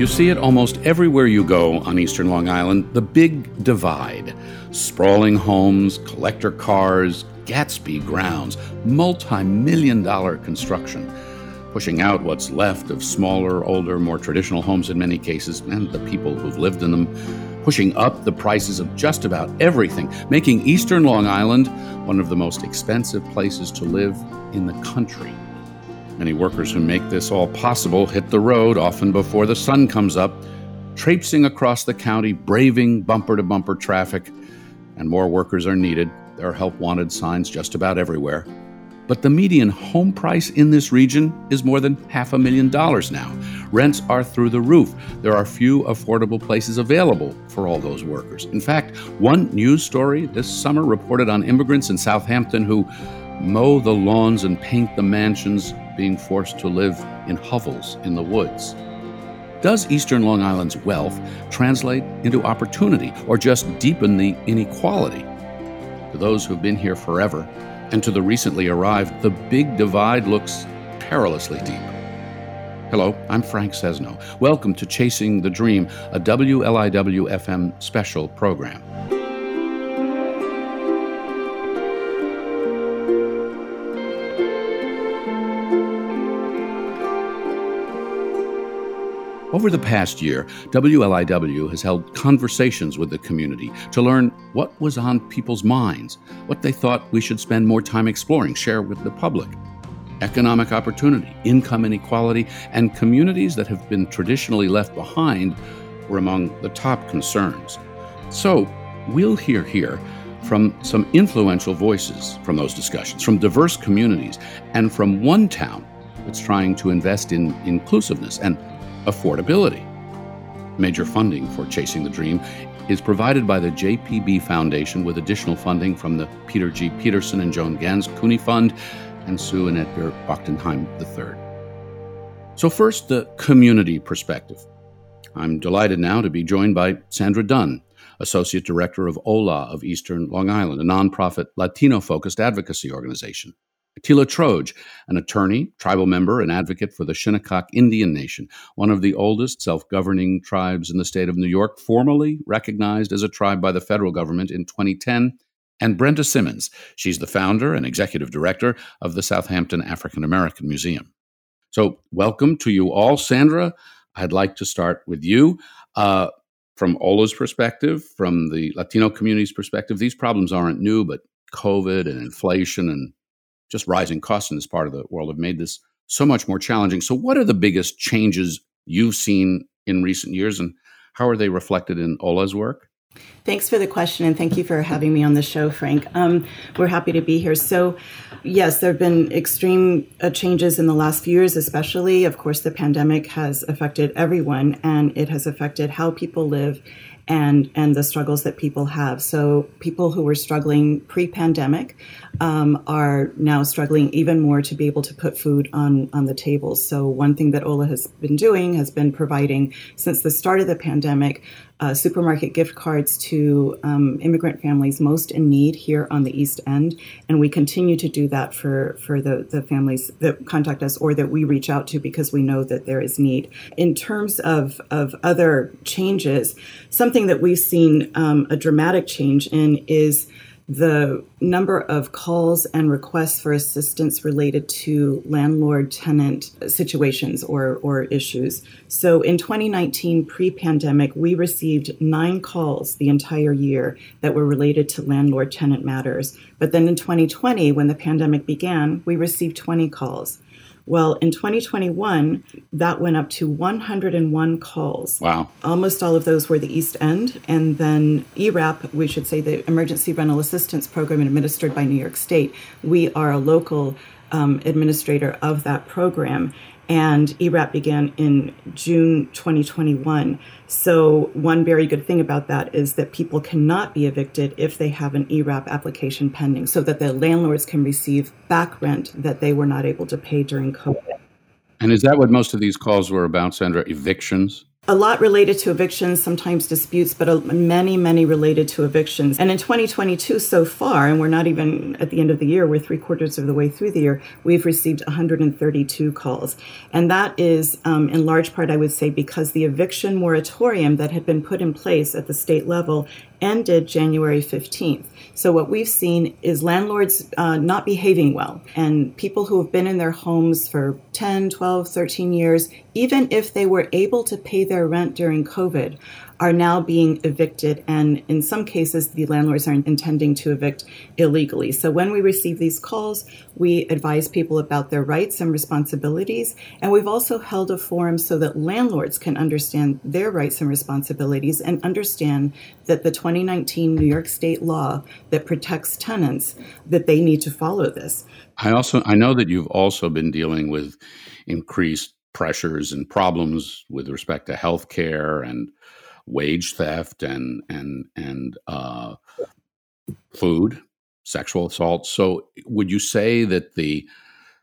You see it almost everywhere you go on eastern Long Island the big divide. Sprawling homes, collector cars, Gatsby grounds, multi million dollar construction, pushing out what's left of smaller, older, more traditional homes in many cases, and the people who've lived in them, pushing up the prices of just about everything, making eastern Long Island one of the most expensive places to live in the country. Many workers who make this all possible hit the road often before the sun comes up, traipsing across the county, braving bumper to bumper traffic, and more workers are needed. There are help wanted signs just about everywhere. But the median home price in this region is more than half a million dollars now. Rents are through the roof. There are few affordable places available for all those workers. In fact, one news story this summer reported on immigrants in Southampton who mow the lawns and paint the mansions, being forced to live in hovels in the woods. Does Eastern Long Island's wealth translate into opportunity or just deepen the inequality? To those who've been here forever and to the recently arrived, the big divide looks perilously deep. Hello, I'm Frank Sesno. Welcome to Chasing the Dream, a WLIW FM special program. Over the past year, WLIW has held conversations with the community to learn what was on people's minds, what they thought we should spend more time exploring, share with the public. Economic opportunity, income inequality, and communities that have been traditionally left behind were among the top concerns. So, we'll hear here from some influential voices from those discussions, from diverse communities, and from one town that's trying to invest in inclusiveness and affordability. Major funding for Chasing the Dream is provided by the JPB Foundation with additional funding from the Peter G. Peterson and Joan Gans Cooney Fund and Sue and Edgar Wachenheim III. So, first, the community perspective. I'm delighted now to be joined by Sandra Dunn, Associate Director of OLA of Eastern Long Island, a nonprofit Latino focused advocacy organization. Tela Troge, an attorney, tribal member, and advocate for the Shinnecock Indian Nation, one of the oldest self governing tribes in the state of New York, formally recognized as a tribe by the federal government in 2010. And Brenda Simmons. She's the founder and executive director of the Southampton African American Museum. So, welcome to you all. Sandra, I'd like to start with you. Uh, from OLA's perspective, from the Latino community's perspective, these problems aren't new, but COVID and inflation and just rising costs in this part of the world have made this so much more challenging. So, what are the biggest changes you've seen in recent years, and how are they reflected in Ola's work? Thanks for the question, and thank you for having me on the show, Frank. Um, we're happy to be here. So, yes, there have been extreme uh, changes in the last few years, especially. Of course, the pandemic has affected everyone, and it has affected how people live and and the struggles that people have. So people who were struggling pre-pandemic um, are now struggling even more to be able to put food on on the table. So one thing that Ola has been doing has been providing since the start of the pandemic uh, supermarket gift cards to um, immigrant families most in need here on the East End, and we continue to do that for for the the families that contact us or that we reach out to because we know that there is need. In terms of of other changes, something that we've seen um, a dramatic change in is the number of calls and requests for assistance related to landlord tenant situations or, or issues. So in 2019, pre pandemic, we received nine calls the entire year that were related to landlord tenant matters. But then in 2020, when the pandemic began, we received 20 calls. Well, in 2021, that went up to 101 calls. Wow. Almost all of those were the East End. And then ERAP, we should say the Emergency Rental Assistance Program administered by New York State, we are a local um, administrator of that program and ERAP began in June 2021. So, one very good thing about that is that people cannot be evicted if they have an ERAP application pending, so that the landlords can receive back rent that they were not able to pay during COVID. And is that what most of these calls were about, Sandra? Evictions? A lot related to evictions, sometimes disputes, but many, many related to evictions. And in 2022 so far, and we're not even at the end of the year, we're three quarters of the way through the year, we've received 132 calls. And that is um, in large part, I would say, because the eviction moratorium that had been put in place at the state level ended January 15th. So, what we've seen is landlords uh, not behaving well, and people who have been in their homes for 10, 12, 13 years, even if they were able to pay their rent during COVID, are now being evicted. And in some cases, the landlords are intending to evict illegally. So when we receive these calls, we advise people about their rights and responsibilities. And we've also held a forum so that landlords can understand their rights and responsibilities and understand that the 2019 New York State law that protects tenants, that they need to follow this. I also I know that you've also been dealing with increased pressures and problems with respect to health care and wage theft and and and uh, food, sexual assault. So, would you say that the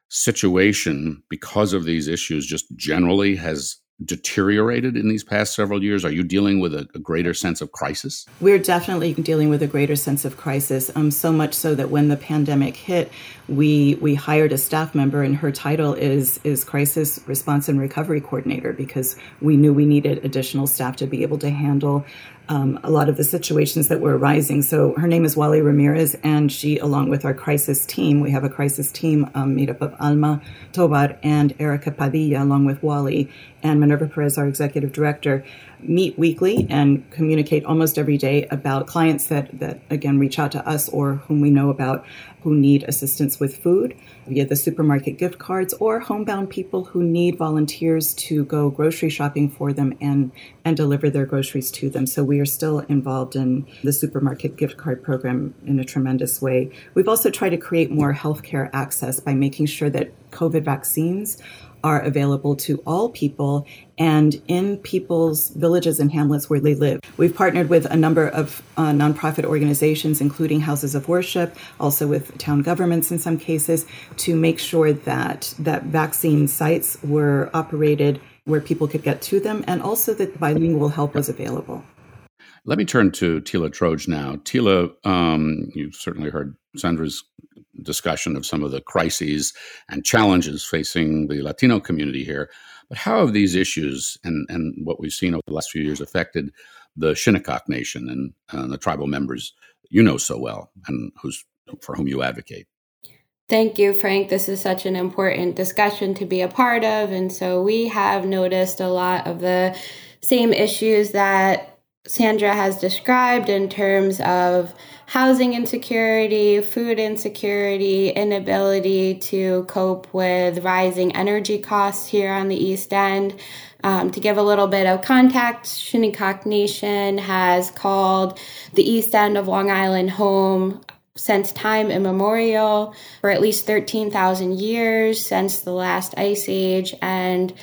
situation, because of these issues, just generally has deteriorated in these past several years? Are you dealing with a, a, greater sense of crisis? We're definitely dealing with a greater sense of crisis. Um, so much so that when the pandemic hit, we we hired a staff member, and her title is is crisis response and recovery coordinator because we knew we needed additional staff to be able to handle um, a lot of the situations that were arising. So her name is Wally Ramirez, and she, along with our crisis team, we have a crisis team um, made up of Alma Tobar and Erica Padilla, along with Wally and Minerva Perez, our executive director, meet weekly and communicate almost every day about clients that, that again reach out to us or whom we know about who need assistance with food via the supermarket gift cards or homebound people who need volunteers to go grocery shopping for them and and deliver their groceries to them. So we are still involved in the supermarket gift card program in a tremendous way. We've also tried to create more healthcare access by making sure that COVID vaccines are available to all people and in people's villages and hamlets where they live. We've partnered with a number of uh, nonprofit organizations, including houses of worship, also with town governments in some cases, to make sure that that vaccine sites were operated where people could get to them, and also that bilingual help was available. Let me turn to Tela Troge now. Tela, um, you've certainly heard Sandra's discussion of some of the crises and challenges facing the Latino community here. But how have these issues and, and what we've seen over the last few years affected the Shinnecock Nation and the tribal members you know so well and who's for whom you advocate? Thank you, Frank. This is such an important discussion to be a part of. And so we have noticed a lot of the same issues that Sandra has described in terms of housing insecurity, food insecurity, inability to cope with rising energy costs here on the East End. Um, to give a little bit of context, Shinnecock Nation has called the East End of Long Island home since time immemorial for at least 13,000 years since the last ice age. And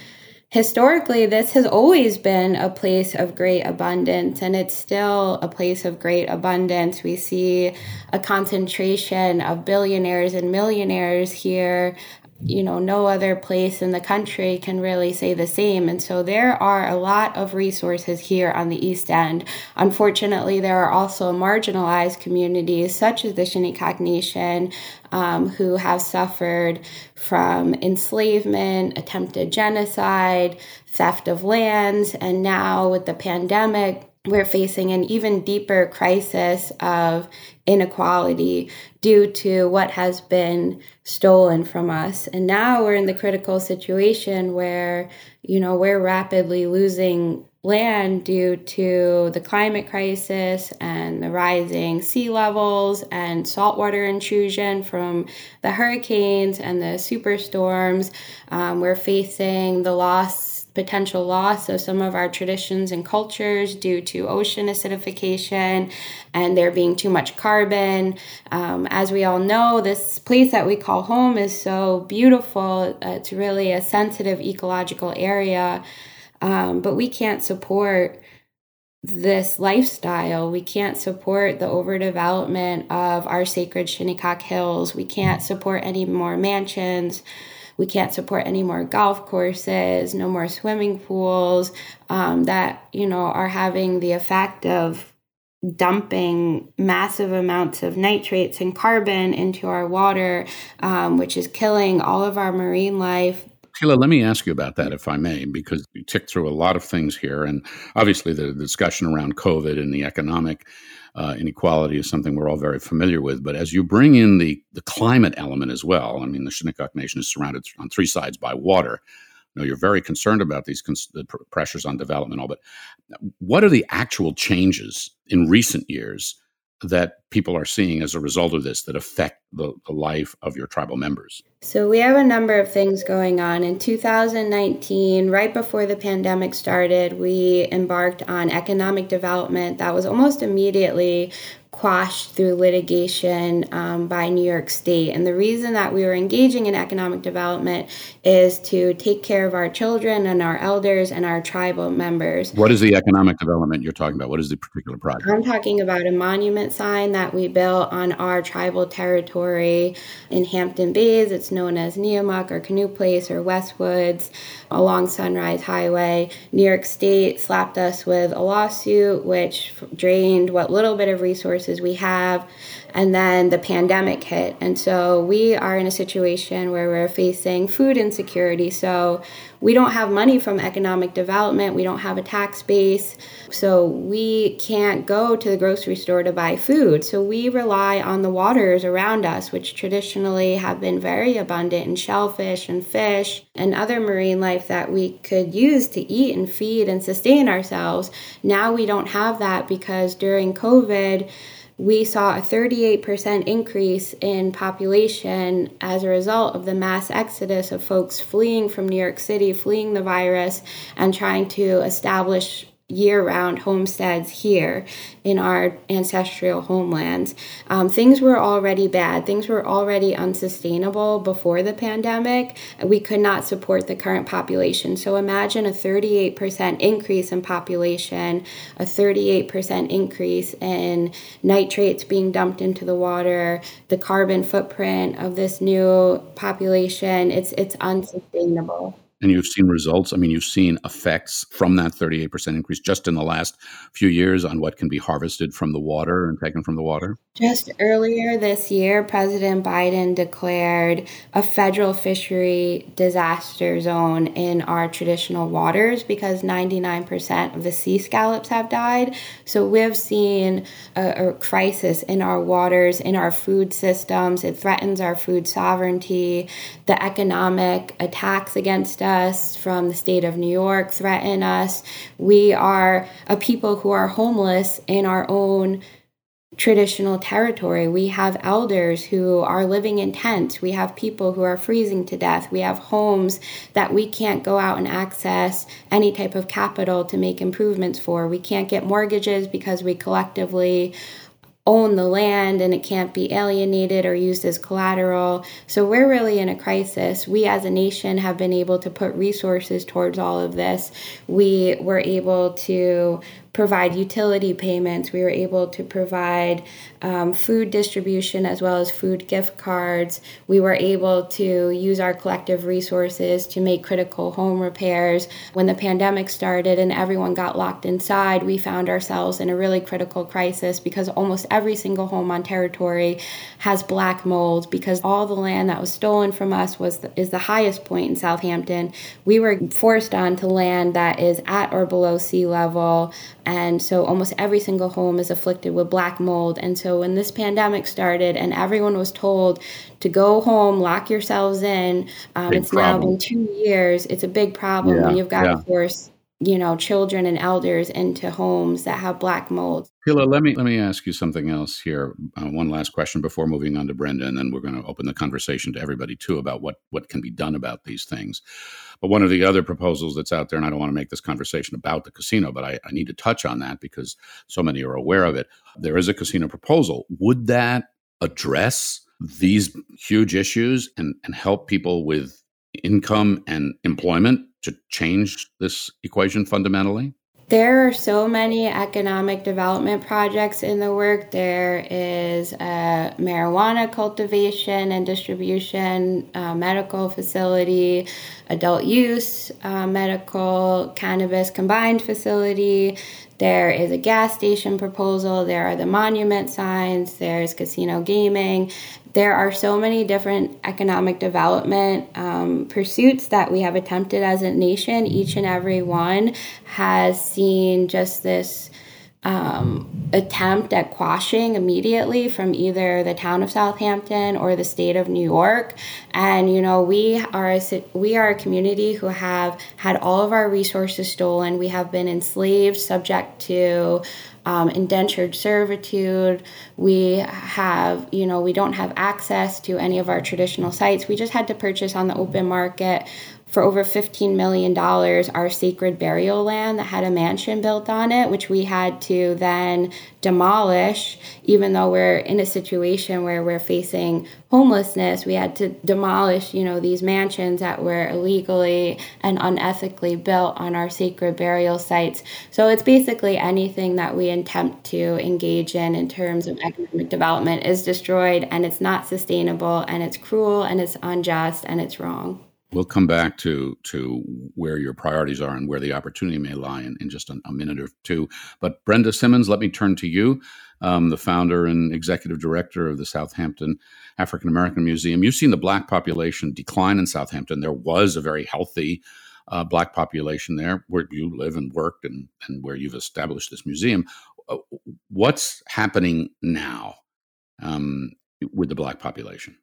historically, this has always been a place of great abundance, and it's still a place of great abundance. We see a concentration of billionaires and millionaires here you know, no other place in the country can really say the same. And so there are a lot of resources here on the East End. Unfortunately, there are also marginalized communities such as the Shinnecock Nation um, who have suffered from enslavement, attempted genocide, theft of lands, and now with the pandemic, we're facing an even deeper crisis of inequality due to what has been stolen from us. And now we're in the critical situation where, you know, we're rapidly losing land due to the climate crisis and the rising sea levels and saltwater intrusion from the hurricanes and the superstorms. Um, we're facing the loss potential loss of some of our traditions and cultures due to ocean acidification and there being too much carbon. Um, as we all know, this place that we call home is so beautiful. Uh, it's really a sensitive ecological area, um, but we can't support this lifestyle. We can't support the overdevelopment of our sacred Shinnecock Hills. We can't support any more mansions we can't support any more golf courses, no more swimming pools um, that, you know, are having the effect of dumping massive amounts of nitrates and carbon into our water, um, which is killing all of our marine life. Kayla, let me ask you about that, if I may, because you ticked through a lot of things here. And obviously, the discussion around COVID and the economic uh, inequality is something we're all very familiar with. But as you bring in the, the climate element as well, I mean, the Shinnecock Nation is surrounded on three sides by water. You know, you're very concerned about these cons- the pr- pressures on development, all. But what are the actual changes in recent years that people are seeing as a result of this that affect the, the, life of your tribal members? So, we have a number of things going on. In 2019, right before the pandemic started, we embarked on economic development that was almost immediately quashed through litigation um, by New York State. And the reason that we were engaging in economic development is to take care of our children and our elders and our tribal members. What is the economic development you're talking about? What is the particular project? I'm talking about a monument sign that we built on our tribal territory in Hampton Bays. It's known as Niamuck or Canoe Place or Westwoods along Sunrise Highway. New York State slapped us with a lawsuit which drained what little bit of resources we have. And then the pandemic hit. And so we are in a situation where we're facing food insecurity. So we don't have money from economic development, we don't have a tax base, so we can't go to the grocery store to buy food. So we rely on the waters around us, which traditionally have been very abundant in shellfish and fish and other marine life that we could use to eat and feed and sustain ourselves. Now we don't have that because during COVID, we saw a 38% increase in population as a result of the mass exodus of folks fleeing from New York City, fleeing the virus, and trying to establish year round homesteads here in our ancestral homelands. Um, things were already bad. Things were already unsustainable before the pandemic. We could not support the current population. So imagine a 38% increase in population, a 38% increase in nitrates being dumped into the water, the carbon footprint of this new population. It's, it's unsustainable and you've seen results. I mean, you've seen effects from that 38% increase just in the last few years on what can be harvested from the water and taken from the water. Just earlier this year, President Biden declared a federal fishery disaster zone in our traditional waters because 99% of the sea scallops have died. So we've seen a, a crisis in our waters, in our food systems. It threatens our food sovereignty. The economic attacks against us from the state of New York threaten us. We are a people who are homeless in our own traditional territory. We have elders who are living in tents. We have people who are freezing to death. We have homes that we can't go out and access any type of capital to make improvements for. We can't get mortgages because we collectively own the land and it can't be alienated or used as collateral. So we're really in a crisis. We as a nation have been able to put resources towards all of this. We were able to provide utility payments. We were able to provide um, food distribution as well as food gift cards. We were able to use our collective resources to make critical home repairs. When the pandemic started and everyone got locked inside, we found ourselves in a really critical crisis because almost every single home on territory has black mold because all the land that was stolen from us was the, is the highest point in Southampton. We were forced onto land that is at or below sea level. And so almost every single home is afflicted with black mold. And so when this pandemic started and everyone was told to go home, lock yourselves in, um, it's problem. now been two years. It's a big problem yeah, when you've got yeah. to force you know children and elders into homes that have black mold. Hila, let me let me ask you something else here. Uh, one last question before moving on to Brenda, and then we're going to open the conversation to everybody too about what what can be done about these things. But one of the other proposals that's out there, and I don't want to make this conversation about the casino, but I, I need to touch on that because so many are aware of it. There is a casino proposal. Would that address these huge issues and, and help people with income and employment to change this equation fundamentally? There are so many economic development projects in the work. There is a marijuana cultivation and distribution, uh, medical facility, adult use, uh, medical cannabis combined facility. There is a gas station proposal. There are the monument signs. There's casino gaming there are so many different economic development um, pursuits that we have attempted as a nation. Each and every one has seen just this um, attempt at quashing immediately from either the town of Southampton or the state of New York. And you know, we are a, we are a community who have had all of our resources stolen. We have been enslaved, subject to um, indentured servitude. We have, you know, we don't have access to any of our traditional sites. We just had to purchase on the open market for over $15 million our sacred burial land that had a mansion built on it, which we had to then demolish, even though we're in a situation where we're facing homelessness. We had to demolish, you know, these mansions that were illegally and unethically built on our sacred burial sites. So it's basically anything that we attempt to engage in in terms of economic development is destroyed and it's not sustainable and it's cruel and it's unjust and it's wrong. We'll come back to to where your priorities are and where the opportunity may lie in, in just a, a minute or two. But Brenda Simmons, let me turn to you, um, the founder and executive director of the Southampton African American Museum. You've seen the black population decline in Southampton. There was a very healthy uh, black population there where you live and worked and, and where you've established this museum. Uh, what's happening now um, with the black population?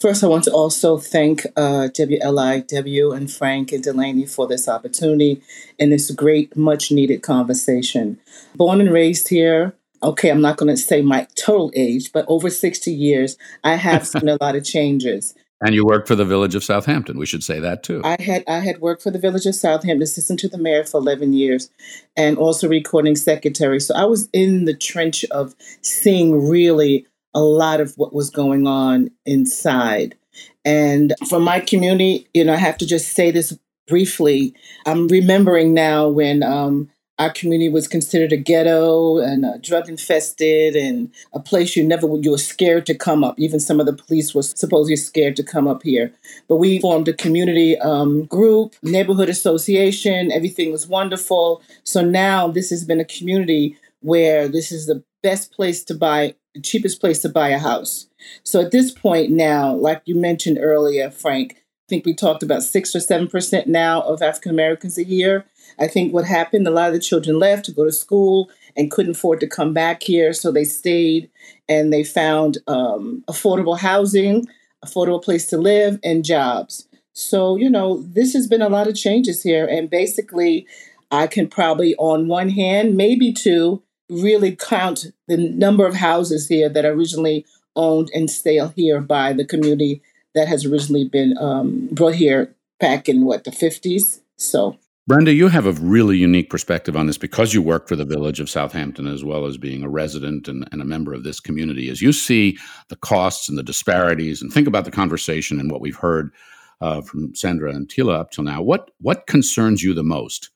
First, I want to also thank uh, WLIW and Frank and Delaney for this opportunity and this great, much needed conversation. Born and raised here, okay, I'm not going to say my total age, but over 60 years, I have seen a lot of changes. And you worked for the village of Southampton. We should say that too. I had I had worked for the village of Southampton, assistant to the mayor for eleven years, and also recording secretary. So I was in the trench of seeing really a lot of what was going on inside. And for my community, you know, I have to just say this briefly. I'm remembering now when um, our community was considered a ghetto and a drug infested and a place you never you were scared to come up. Even some of the police were supposedly scared to come up here. But we formed a community um, group, neighborhood association. Everything was wonderful. So now this has been a community where this is the best place to buy the cheapest place to buy a house. So at this point now, like you mentioned earlier, Frank, I think we talked about six or seven percent now of African Americans a year. I think what happened, a lot of the children left to go to school and couldn't afford to come back here, so they stayed and they found um, affordable housing, affordable place to live, and jobs. So you know, this has been a lot of changes here, and basically, I can probably on one hand, maybe two, really count the number of houses here that are originally owned and still here by the community that has originally been um, brought here back in what the 50s. So, Brenda, you have a really unique perspective on this because you work for the village of Southampton as well as being a resident and, and, a member of this community. As you see the costs and the disparities, and think about the conversation and what we've heard uh, from Sandra and Tela up till now, what what concerns you the most?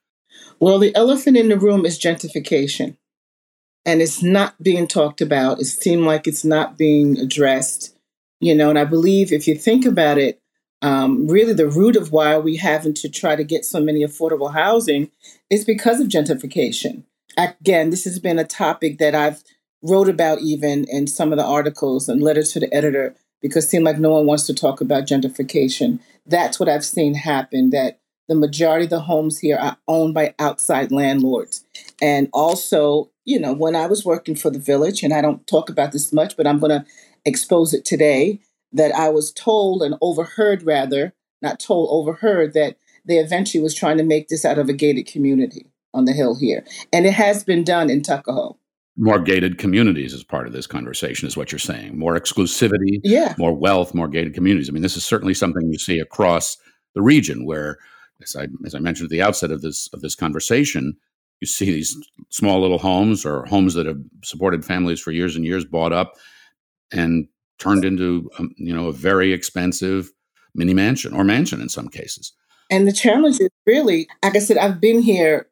Well, the elephant in the room is gentrification and it's not being talked about. It seems like it's not being addressed, you know. And I believe if you think about it, um, really the root of why we having to try to get so many affordable housing is because of gentrification. Again, this has been a topic that I've wrote about even in some of the articles and letters to the editor because it seemed like no one wants to talk about gentrification. That's what I've seen happen. That the majority of the homes here are owned by outside landlords. And also, you know, when I was working for the village, and I don't talk about this much, but I'm going to expose it today, that I was told and overheard, rather, not told, overheard, that they eventually was trying to make this out of a gated community on the hill here. And it has been done in Tuckahoe. More gated communities as part of this conversation, is what you're saying. More exclusivity, yeah. more wealth, more gated communities. I mean, this is certainly something you see across the region where as I as I mentioned at the outset of this of this conversation, you see these small little homes or homes that have supported families for years and years bought up and turned into um, you know a very expensive mini mansion or mansion in some cases. And the challenge is really, like I said, I've been here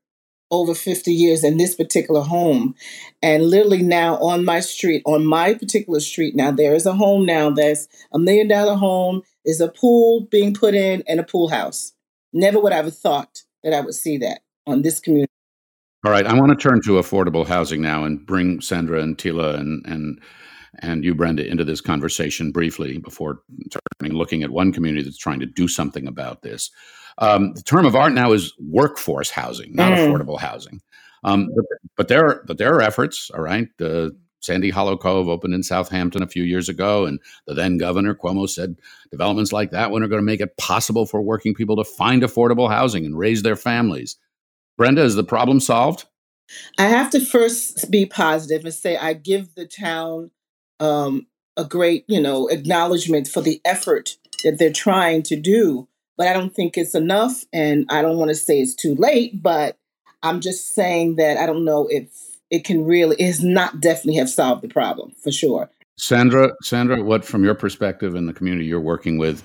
over 50 years in this particular home. And literally now on my street, on my particular street, now there is a home now that's a million dollar home, is a pool being put in, and a pool house. Never would I have thought that I would see that on this community. All right, I want to turn to affordable housing now and bring Sandra and Tela and and and you, Brenda, into this conversation briefly before turning looking at one community that's trying to do something about this. Um, the term of art now is workforce housing, not mm. affordable housing. Um, but, but, there, are, but there are efforts. All right, uh, Sandy Hollow Cove opened in Southampton a few years ago, and the then governor Cuomo said developments like that one are going to make it possible for working people to find affordable housing and raise their families. Brenda, is the problem solved? I have to first be positive and say I give the town um, a great, you know, acknowledgement for the effort that they're trying to do. But I don't think it's enough, and I don't want to say it's too late. But I'm just saying that I don't know if it can really is not definitely have solved the problem for sure. Sandra, Sandra, what from your perspective in the community you're working with,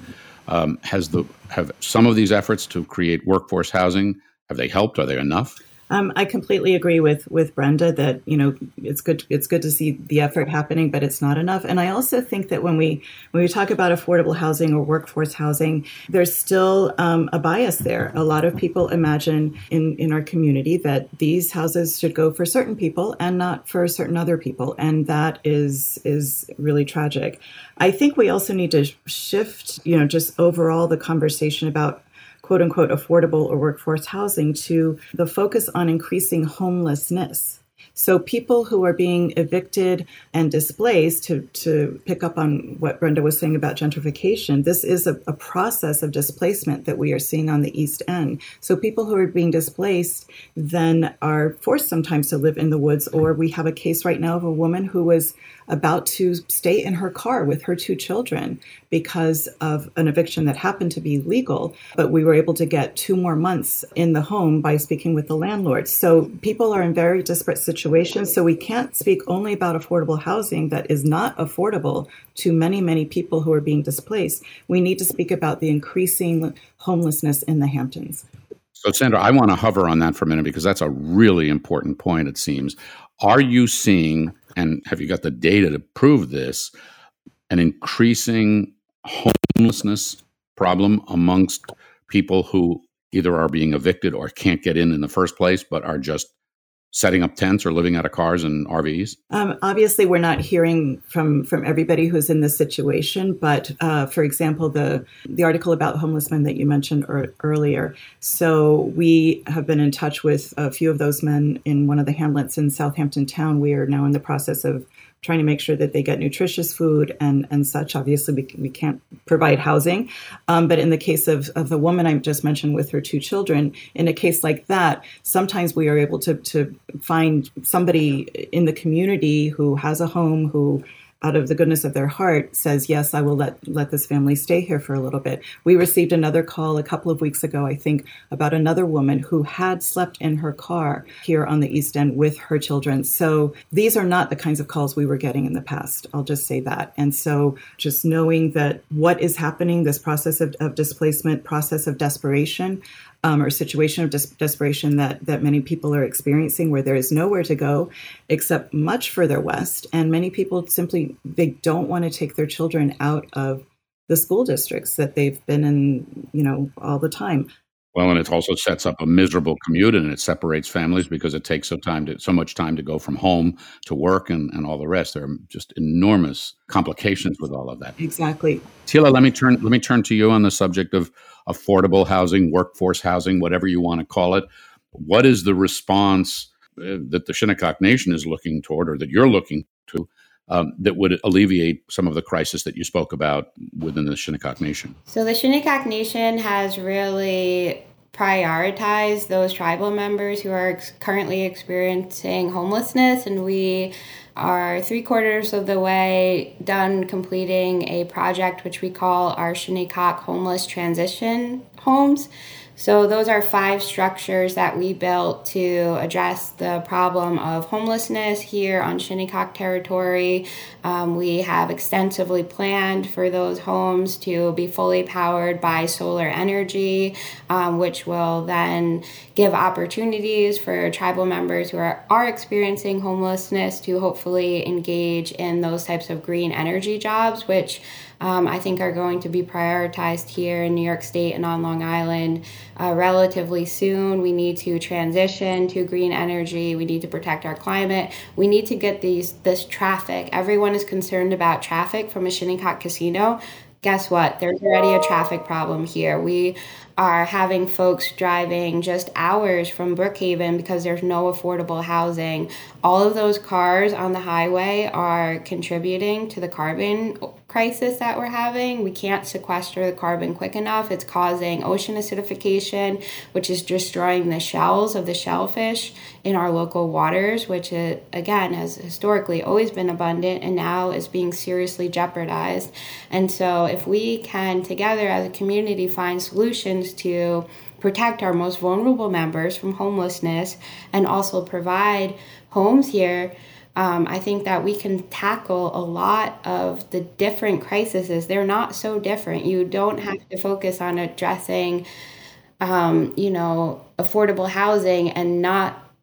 um, has the have some of these efforts to create workforce housing have they helped? Are they enough? Um, I completely agree with with Brenda that you know it's good it's good to see the effort happening, but it's not enough. And I also think that when we when we talk about affordable housing or workforce housing, there's still um, a bias there. A lot of people imagine in in our community that these houses should go for certain people and not for certain other people, and that is is really tragic. I think we also need to shift, you know, just overall the conversation about quote unquote affordable or workforce housing to the focus on increasing homelessness. So people who are being evicted and displaced, to, to pick up on what Brenda was saying about gentrification, this is a, a, process of displacement that we are seeing on the East End. So people who are being displaced then are forced sometimes to live in the woods, or we have a case right now of a woman who was about to stay in her car with her two children because of an eviction that happened to be legal, but we were able to get two more months in the home by speaking with the landlord. So people are in very disparate situations. So we can't speak only about affordable housing that is not affordable to many, many people who are being displaced. We need to speak about the increasing homelessness in the Hamptons. So, Sandra, I want to hover on that for a minute because that's a really important point, it seems. Are you seeing, and have you got the data to prove this, an increasing homelessness problem amongst people who either are being evicted or can't get in in the first place, but are just setting up tents or living out of cars and RVs? Um, obviously, we're not hearing from from everybody who's in this situation, but uh, for example, the the article about homeless men that you mentioned er- earlier. So we have been in touch with a few of those men in one of the hamlets in Southampton Town. We are now in the process of trying to make sure that they get nutritious food and, and such. Obviously, we, we can't provide housing. Um, but in the case of, of the woman I just mentioned with her two children, in a case like that, sometimes we are able to, to find somebody in the community who has a home, who out of the goodness of their heart says yes i will let let this family stay here for a little bit. We received another call a couple of weeks ago i think about another woman who had slept in her car here on the east end with her children. So these are not the kinds of calls we were getting in the past i'll just say that. And so just knowing that what is happening this process of, of displacement process of desperation um, or situation of des- desperation that that many people are experiencing, where there is nowhere to go except much further west, and many people simply they don't want to take their children out of the school districts that they've been in, you know, all the time. Well, and it also sets up a miserable commute and it separates families because it takes so time to so much time to go from home to work and, and all the rest. There are just enormous complications with all of that. Exactly. Tela, let me turn let me turn to you on the subject of affordable housing, workforce housing, whatever you want to call it. What is the response uh, that the Shinnecock Nation is looking toward, or that you're looking to, um, that would alleviate some of the crisis that you spoke about within the Shinnecock Nation? So, the Shinnecock Nation has really prioritized those tribal members who are ex- currently experiencing homelessness, and we are three quarters of the way done completing a project which we call our Shinnecock Homeless Transition homes. So, those are five structures that we built to address the problem of homelessness here on Shinnecock territory. Um, we have extensively planned for those homes to be fully powered by solar energy, um, which will then give opportunities for tribal members who are, are experiencing homelessness to hopefully engage in those types of green energy jobs, which um, I think are going to be prioritized here in New York State and on Long Island uh, relatively soon. We need to transition to green energy. We need to protect our climate. We need to get these this traffic. Everyone is concerned about traffic from a Shinnecock casino. Guess what? There's already a traffic problem here. We are having folks driving just hours from Brookhaven because there's no affordable housing. All of those cars on the highway are contributing to the carbon crisis that we're having. We can't sequester the carbon quick enough. It's causing ocean acidification, which is destroying the shells of the shellfish in our local waters, which it, again has historically always been abundant and now is being seriously jeopardized. And so, if we can together as a community find solutions to protect our most vulnerable members from homelessness and also provide homes here um, I think that we can tackle a lot of the different crises. They're not so different. You don't have to focus on addressing, um, you know, affordable housing and not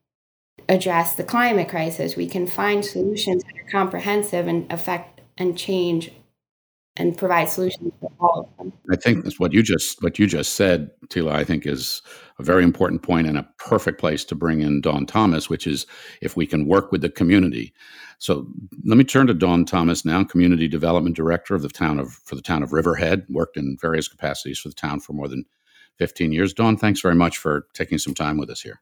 address the climate crisis. We can find solutions that are comprehensive and affect and change and provide solutions for all of them. I think that's what you just what you just said, Tela. I think is a very important point and a perfect place to bring in Dawn Thomas, which is if we can work with the community. So let me turn to Dawn Thomas now, Community Development Director of the town of for the town of Riverhead. Worked in various capacities for the town for more than 15 years. Dawn, thanks very much for taking some time with us here.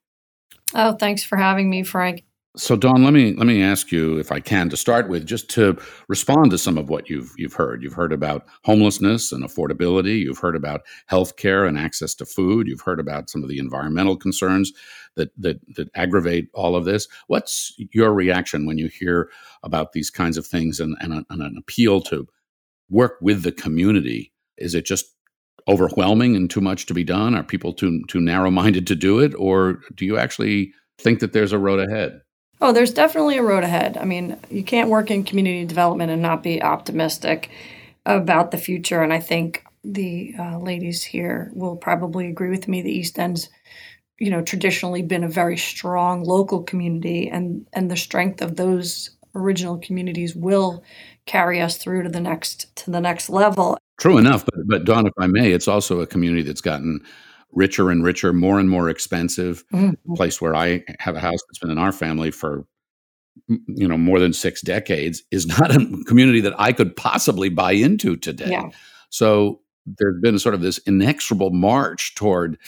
Oh, thanks for having me, Frank. So, Dawn, let me let me ask you, if I can, to start with, just to respond to some of what you've you've heard. You've heard about homelessness and affordability. You've heard about health care and access to food. You've heard about some of the environmental concerns that that that aggravate all of this. What's your reaction when you hear about these kinds of things and, and, a, and an appeal to work with the community? Is it just overwhelming and too much to be done? Are people too too narrow minded to do it, or do you actually think that there's a road ahead? Oh, there's definitely a road ahead. I mean, you can't work in community development and not be optimistic about the future. And I think the uh, ladies here will probably agree with me. The East End's, you know, traditionally been a very strong local community, and and the strength of those original communities will carry us through to the next to the next level. True enough, but but Dawn, if I may, it's also a community that's gotten richer and richer, more and more expensive. Mm-hmm. place where I have a house that's been in our family for you know more than six decades is not a community that I could possibly buy into today. Yeah. So there's been sort of this inexorable march toward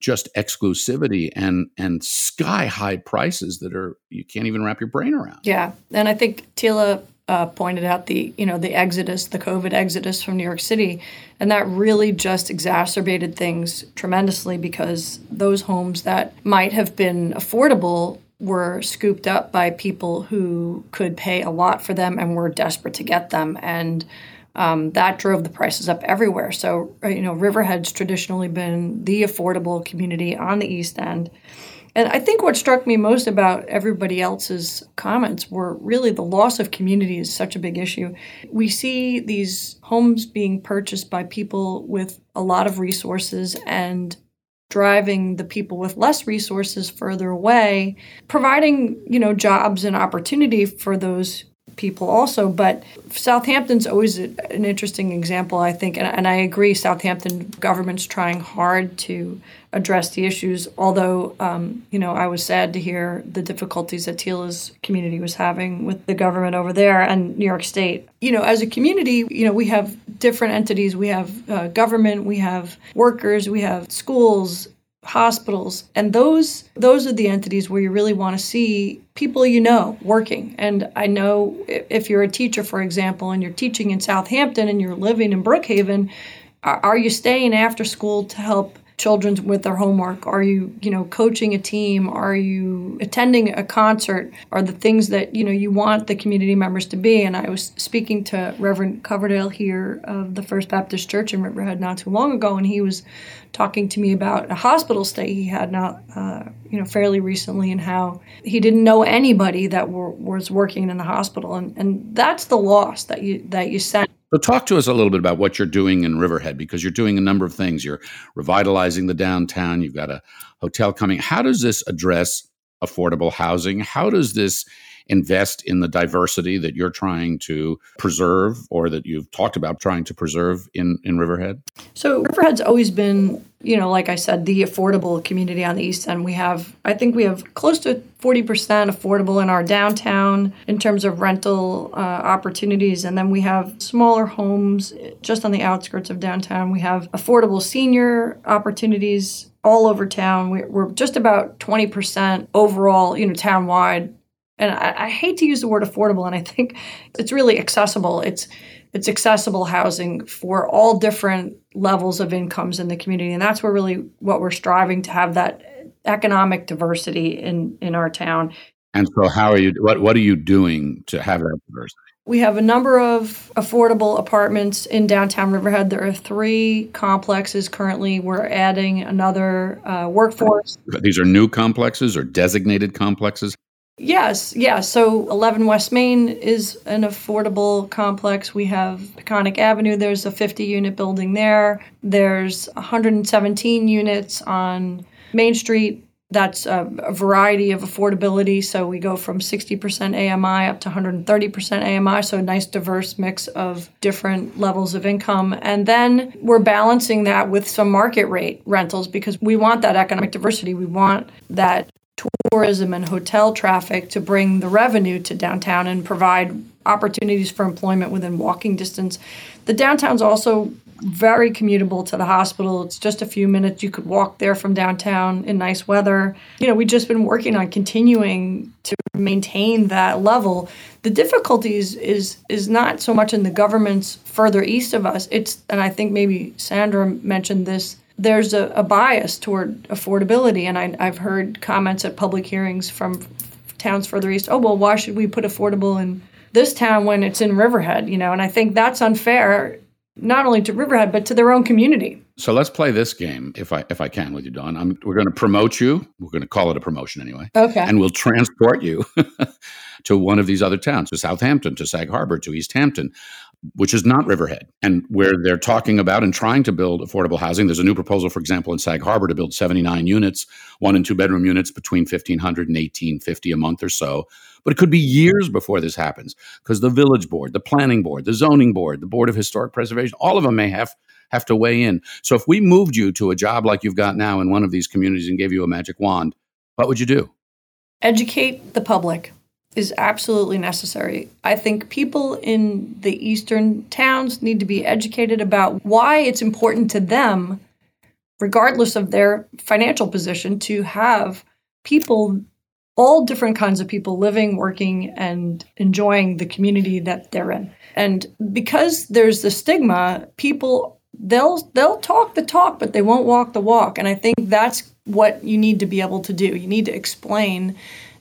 just exclusivity and and sky high prices that are you can't even wrap your brain around. Yeah, and I think Tela uh, pointed out the you know the exodus, the COVID exodus from New York City, and that really just exacerbated things tremendously because those homes that might have been affordable were scooped up by people who could pay a lot for them and were desperate to get them and. Um, that drove the prices up everywhere. So, uh, you know, Riverhead's traditionally been the affordable community on the East End. And I think what struck me most about everybody else's comments were really the loss of community is such a big issue. We see these homes being purchased by people with a lot of resources and driving the people with less resources further away, providing, you know, jobs and opportunity for those people also. But Southampton's always an interesting example, I think, and, and I agree. Southampton government's trying hard to address the issues. Although, um, you know, I was sad to hear the difficulties that Tela's community was having with the government over there and New York State. You know, as a community, you know, we have different entities. We have uh, government, we have workers, we have schools, hospitals. And those those are the entities where you really want to see people you know working. And i know if you're a teacher for example and you're teaching in southampton and you're living in brookhaven are you staying after school to help children with their homework? Are you, you know, coaching a team? Are you attending a concert? Are the things that, you know, you want the community members to be? And I was speaking to Reverend Coverdale here of the First Baptist Church in Riverhead not too long ago, and he was talking to me about a hospital stay he had not, uh, you know, fairly recently, and how he didn't know anybody that were, was working in the hospital, and, and that's the loss that you that you sent so, talk to us a little bit about what you're doing in Riverhead because you're doing a number of things. You're revitalizing the downtown, you've got a hotel coming. How does this address affordable housing? How does this invest in the diversity that you're trying to preserve or that you've talked about trying to preserve in, in Riverhead? So Riverhead's always been, you know, like I said, the affordable community on the East End. We have, I think we have close to 40% affordable in our downtown in terms of rental uh, opportunities. And then we have smaller homes just on the outskirts of downtown. We have affordable senior opportunities all over town. We're, just about 20% overall, you know, town wide and I, I, hate to use the word affordable, and I think it's really accessible. It's it's accessible housing for all different levels of incomes in the community, and that's where really what we're striving to have that economic diversity in in our town. And so, how are you? What what are you doing to have that diversity? We have a number of affordable apartments in downtown Riverhead. There are three complexes currently. We're adding another uh, workforce. These are new complexes or designated complexes? Yes, yeah. So 11 West Main is an affordable complex. We have Peconic Avenue. There's a 50 unit building there. There's 117 units on Main Street. That's a, a variety of affordability. So we go from 60% AMI up to 130% AMI. So a nice diverse mix of different levels of income. And then we're balancing that with some market rate rentals because we want that economic diversity. We want that tourism and hotel traffic to bring the revenue to downtown and provide opportunities for employment within walking distance. The downtown's also very commutable to the hospital. It's just a few minutes. You could walk there from downtown in nice weather. You know, we've just been working on continuing to maintain that level. The difficulties is is not so much in the governments further east of us. It's and I think maybe Sandra mentioned this there's a, a bias toward affordability. And I, I've heard comments at public hearings from towns further east oh, well, why should we put affordable in this town when it's in Riverhead? You know, and I think that's unfair not only to Riverhead but to their own community. So let's play this game, if I if I can, with you, Dawn. I'm, we're going to promote you. We're going to call it a promotion anyway. Okay. And we'll transport you to one of these other towns, to Southampton, to Sag Harbor, to East Hampton, which is not Riverhead, and where they're talking about and trying to build affordable housing. There's a new proposal, for example, in Sag Harbor to build 79 units, one and two bedroom units between 1500 and 1850 a month or so. But it could be years before this happens because the village board, the planning board, the zoning board, the board of historic preservation, all of them may have have to weigh in. So if we moved you to a job like you've got now in one of these communities and gave you a magic wand, what would you do? Educate the public is absolutely necessary. I think people in the eastern towns need to be educated about why it's important to them, regardless of their financial position, to have people, all different kinds of people living, working, and enjoying the community that they're in. And because there's the stigma, people they'll they'll talk the talk, but they won't walk the walk. And I think that's what you need to be able to do. You need to explain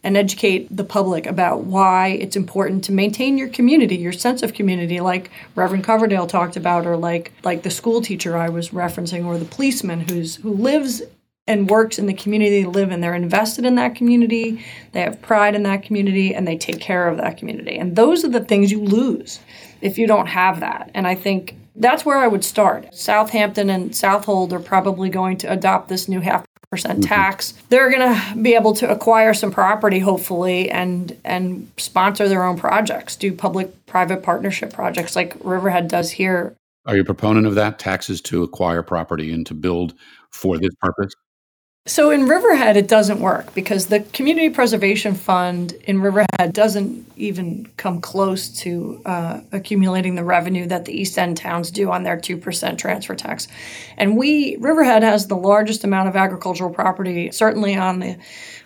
and educate the public about why it's important to maintain your community, your sense of community, like Reverend Coverdale talked about, or like like the school teacher I was referencing, or the policeman who's who lives and works in the community they live in. They're invested in that community, they have pride in that community, and they take care of that community. And those are the things you lose if you don't have that. And I think that's where I would start. Southampton and Southold are probably going to adopt this new half percent mm-hmm. tax. They're going to be able to acquire some property, hopefully, and and sponsor their own projects, do public-private partnership projects like Riverhead does here. Are you a proponent of that? Taxes to acquire property and to build for this purpose? So in Riverhead, it doesn't work because the Community Preservation Fund in Riverhead doesn't even come close to uh, accumulating the revenue that the East End towns do on their 2% transfer tax. And we, Riverhead has the largest amount of agricultural property, certainly on the,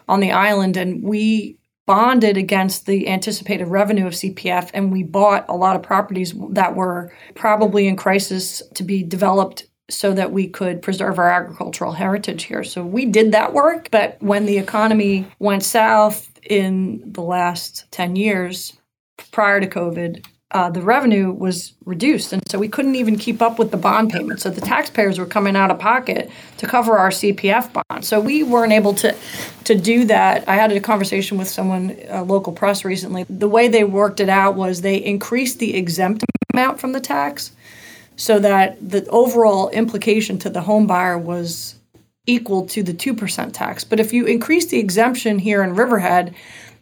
on the island, and we bonded against the anticipated revenue of CPF and we bought a lot of properties that were probably in crisis to be developed so that we could preserve our agricultural heritage here. So we did that work, but when the economy went south in the last 10 years prior to COVID, uh, the revenue was reduced. And so we couldn't even keep up with the bond payments. So the taxpayers were coming out of pocket to cover our CPF bond. So we weren't able to, to do that. I had a conversation with someone, local press recently. The way they worked it out was they increased the exempt amount from the tax so that the overall implication to the home buyer was equal to the 2% tax. But if you increase the exemption here in Riverhead,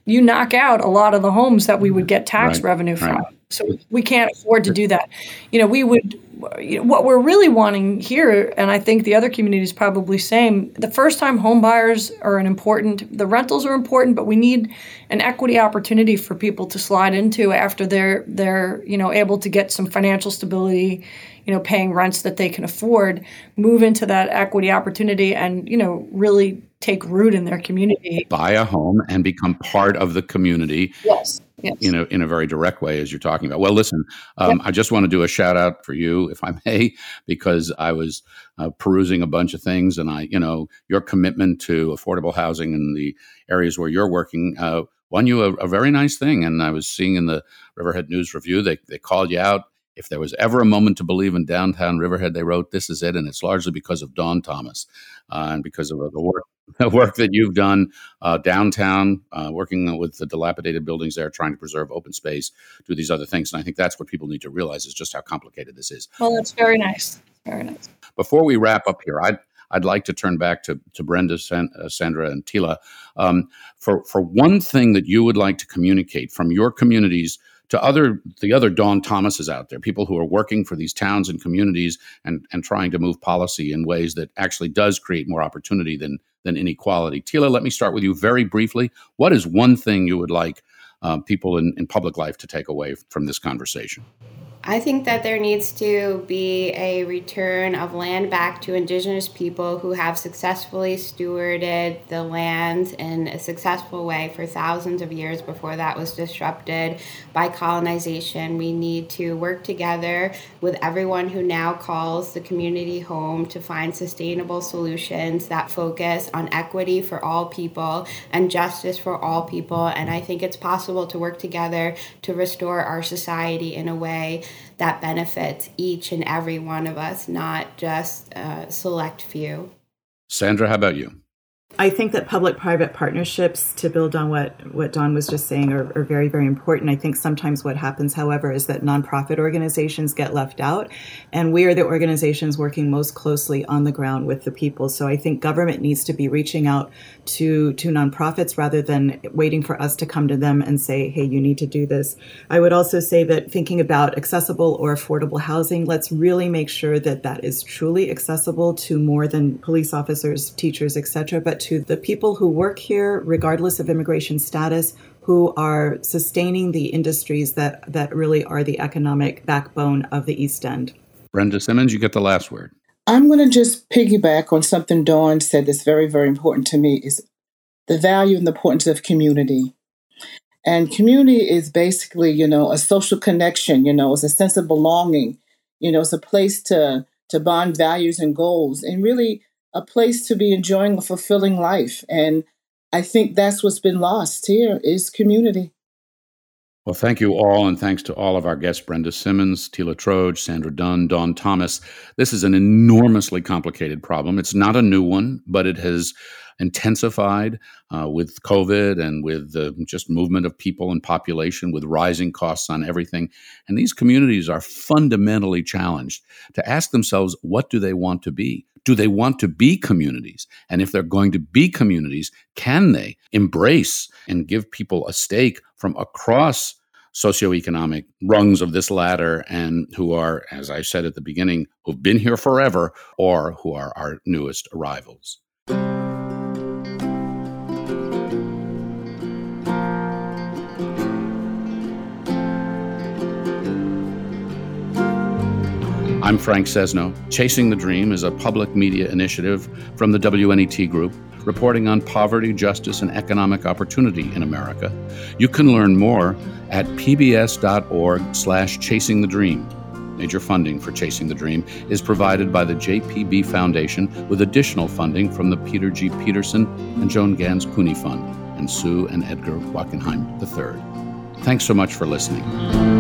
you knock out a lot of the homes that we would get tax right, revenue from. right. So we can't afford to do that. You know, we would. You know, what we're really wanting here, and I think the other communities probably same. The first time home buyers are an important. The rentals are important, but we need an equity opportunity for people to slide into after they're they're you know able to get some financial stability you know paying rents that they can afford move into that equity opportunity and you know really take root in their community buy a home and become part of the community yes yes. you know in a very direct way as you're talking about. Well listen um, i just want to do a shout out for you if i may because i was uh, perusing a bunch of things and i you know your commitment to affordable housing in the areas where you're working uh, won you a, a very nice thing. And i was seeing in the riverhead news review they, they called you out. If there was ever a moment to believe in downtown Riverhead, they wrote, "This is it," and it's largely because of Dawn Thomas uh, and because of the work work that you've done uh, downtown, uh, working with the dilapidated buildings there, trying to preserve open space, do these other things. And I think that's what people need to realize is just how complicated this is. well that's very nice very nice Before we wrap up here, I'd I'd like to turn back to, to Brenda, San, uh, Sandra, and Tela um, for for one thing that you would like to communicate from your communities to other the other Dawn Thomases out there, people who are working for these towns and communities and and trying to move policy in ways that actually does create more opportunity than than inequality. Tela, let me start with you very briefly. What is one thing you would like uh, people in, in public life to take away from this conversation? I think that there needs to be a return of land back to indigenous people who have successfully stewarded the land in a successful way for thousands of years before that was disrupted by colonization. We need to work together with everyone who now calls the community home to find sustainable solutions that focus on equity for all people and justice for all people. And I think it's possible to work together to restore our society in a way that benefits each and every one of us, not just a select few. Sandra, how about you? I think that public-private partnerships, to build on what what Dawn was just saying, are, are, very very important. I think sometimes what happens, however, is that nonprofit organizations get left out, and we are the organizations working most closely on the ground with the people. So I think government needs to be reaching out to to nonprofits rather than waiting for us to come to them and say, "Hey, you need to do this." I would also say that thinking about accessible or affordable housing, let's really make sure that that is truly accessible to more than police officers, teachers, etc., but to the people who work here, regardless of immigration status, who are sustaining the industries that, that really are the economic backbone of the East End. Brenda Simmons, you get the last word. I'm going to just piggyback on something Dawn said that's very, very important to me is the value and the importance of community. And community is basically, you know, a social connection, you know, it's a sense of belonging, you know, it's a place to to bond values and goals and really a place to be enjoying a fulfilling life. And I think that's what's been lost here is community. Well, thank you all, and thanks to all of our guests Brenda Simmons, Tela Troge, Sandra Dunn, Dawn Thomas. This is an enormously complicated problem. It's not a new one, but it has intensified uh, with COVID and with the just movement of people and population, with rising costs on everything. And these communities are fundamentally challenged to ask themselves what do they want to be? Do they want to be communities? And if they're going to be communities, can they embrace and give people a stake from across socioeconomic rungs of this ladder and who are, as I said at the beginning, who've been here forever or who are our newest arrivals? I'm Frank Sesno. Chasing the Dream is a public media initiative from the WNET Group, reporting on poverty, justice, and economic opportunity in America. You can learn more at pbs.org slash chasing the dream. Major funding for Chasing the Dream is provided by the JPB Foundation with additional funding from the Peter G. Peterson and Joan Gans Cooney Fund and Sue and Edgar Wachenheim III. Thanks so much for listening.